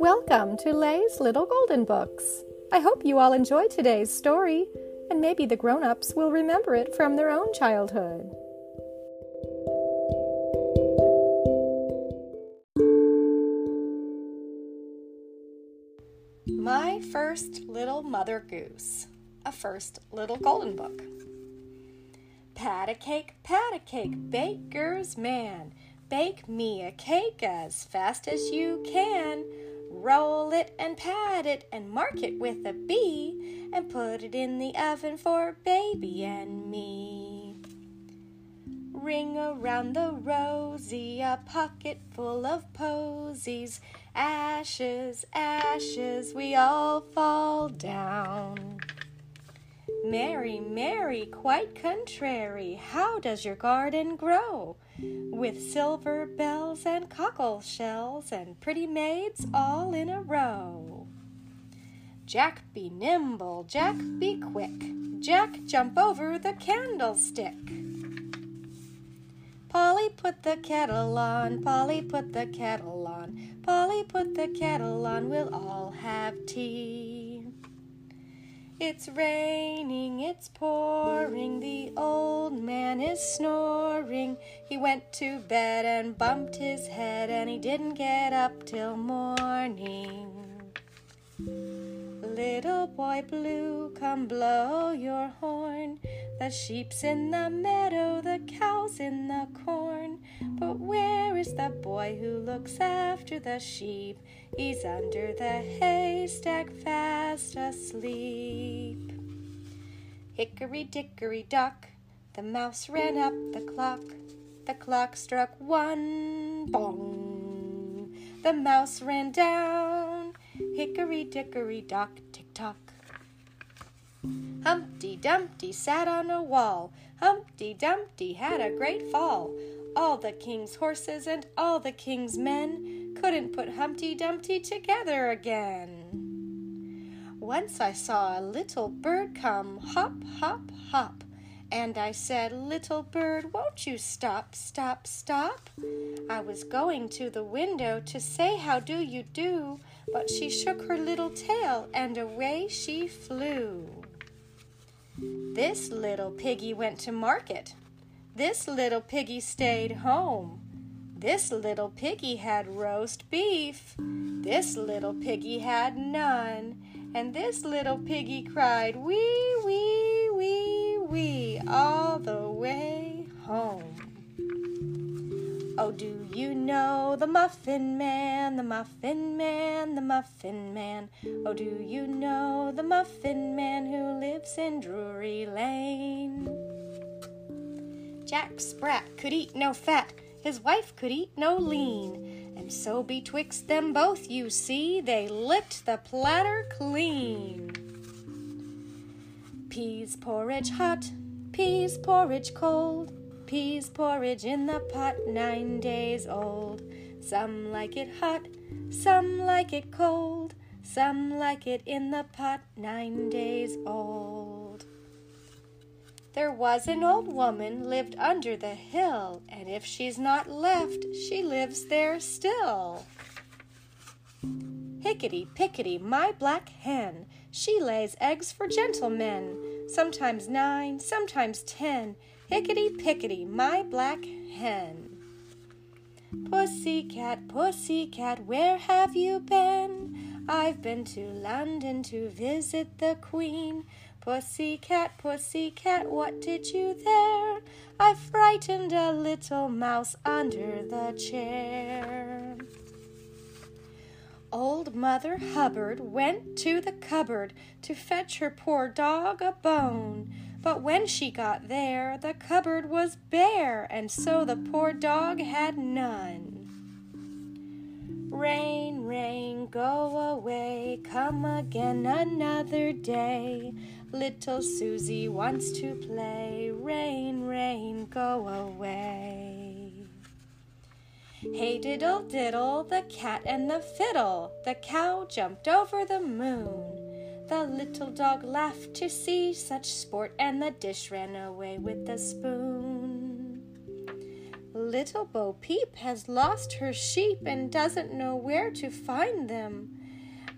Welcome to Lay's Little Golden Books. I hope you all enjoy today's story, and maybe the grown ups will remember it from their own childhood. My First Little Mother Goose, a first little golden book. Pat a cake, pat a cake, baker's man. Bake me a cake as fast as you can. Roll it and pat it and mark it with a B and put it in the oven for baby and me. Ring around the rosy, a pocket full of posies. Ashes, ashes, we all fall down. Mary, Mary, quite contrary, how does your garden grow? With silver bells and cockle shells and pretty maids all in a row. Jack be nimble, Jack be quick, Jack jump over the candlestick. Polly put the kettle on, Polly put the kettle on, Polly put the kettle on, we'll all have tea. It's raining, it's pouring, the old man is snoring. He went to bed and bumped his head, and he didn't get up till morning. Little boy blue, come blow your horn. The sheep's in the meadow, the cow's in the corn. But where is the boy who looks after the sheep? He's under the haystack fast asleep. Hickory dickory dock, the mouse ran up the clock. The clock struck one, bong. The mouse ran down. Hickory dickory dock, tick tock. Humpty Dumpty sat on a wall. Humpty Dumpty had a great fall. All the king's horses and all the king's men couldn't put Humpty Dumpty together again. Once I saw a little bird come hop, hop, hop. And I said, Little bird, won't you stop, stop, stop? I was going to the window to say, How do you do? But she shook her little tail and away she flew. This little piggy went to market. This little piggy stayed home. This little piggy had roast beef. This little piggy had none. And this little piggy cried, Wee, wee, wee, wee, all the way home. Oh, do you know the Muffin Man, the Muffin Man, the Muffin Man? Oh, do you know the Muffin Man who lives in Drury Lane? Jack Sprat could eat no fat, his wife could eat no lean, and so betwixt them both, you see, they licked the platter clean. Peas porridge hot, peas porridge cold, peas porridge in the pot nine days old. Some like it hot, some like it cold, some like it in the pot nine days old. There was an old woman lived under the hill, and if she's not left, she lives there still. Hickety pickety, my black hen, she lays eggs for gentlemen, sometimes nine, sometimes ten. Hickety pickety, my black hen. Pussy cat, pussy cat, where have you been? I've been to London to visit the Queen. Pussy cat, pussy cat, what did you there? I frightened a little mouse under the chair. Old Mother Hubbard went to the cupboard to fetch her poor dog a bone. But when she got there, the cupboard was bare, and so the poor dog had none. Rain, rain, go away, come again another day. Little Susie wants to play. Rain, rain, go away. Hey diddle diddle, the cat and the fiddle. The cow jumped over the moon. The little dog laughed to see such sport, and the dish ran away with the spoon. little Bo Peep has lost her sheep and doesn't know where to find them.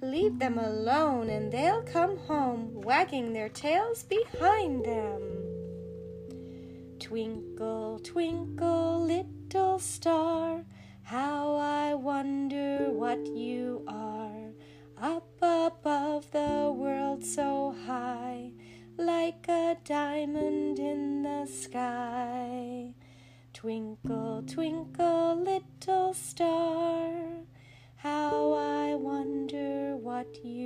Leave them alone and they'll come home, wagging their tails behind them. Twinkle, twinkle, little star, how I wonder what you are. Up above the world so high, like a diamond in the sky. Twinkle, twinkle, little star, how I what you